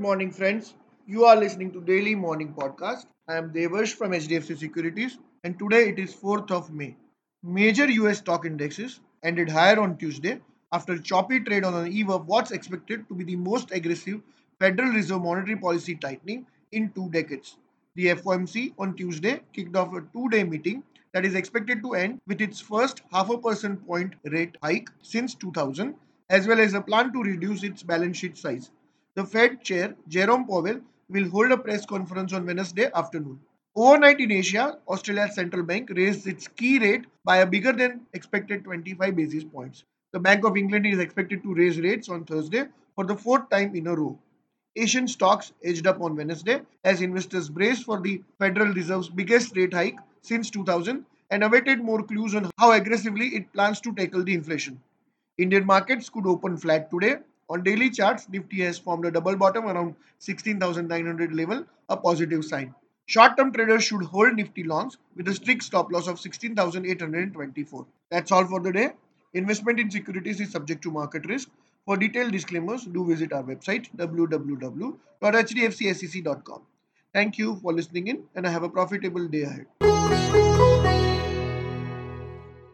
Good morning, friends. You are listening to Daily Morning Podcast. I am Devash from HDFC Securities, and today it is 4th of May. Major US stock indexes ended higher on Tuesday after choppy trade on the eve of what's expected to be the most aggressive Federal Reserve monetary policy tightening in two decades. The FOMC on Tuesday kicked off a two day meeting that is expected to end with its first half a percent point rate hike since 2000, as well as a plan to reduce its balance sheet size. The Fed chair, Jerome Powell, will hold a press conference on Wednesday afternoon. Overnight in Asia, Australia's central bank raised its key rate by a bigger than expected 25 basis points. The Bank of England is expected to raise rates on Thursday for the fourth time in a row. Asian stocks edged up on Wednesday as investors braced for the Federal Reserve's biggest rate hike since 2000 and awaited more clues on how aggressively it plans to tackle the inflation. Indian markets could open flat today on daily charts, Nifty has formed a double bottom around 16,900 level, a positive sign. Short-term traders should hold Nifty longs with a strict stop loss of 16,824. That's all for the day. Investment in securities is subject to market risk. For detailed disclaimers, do visit our website www.hdfcsec.com. Thank you for listening in and I have a profitable day ahead.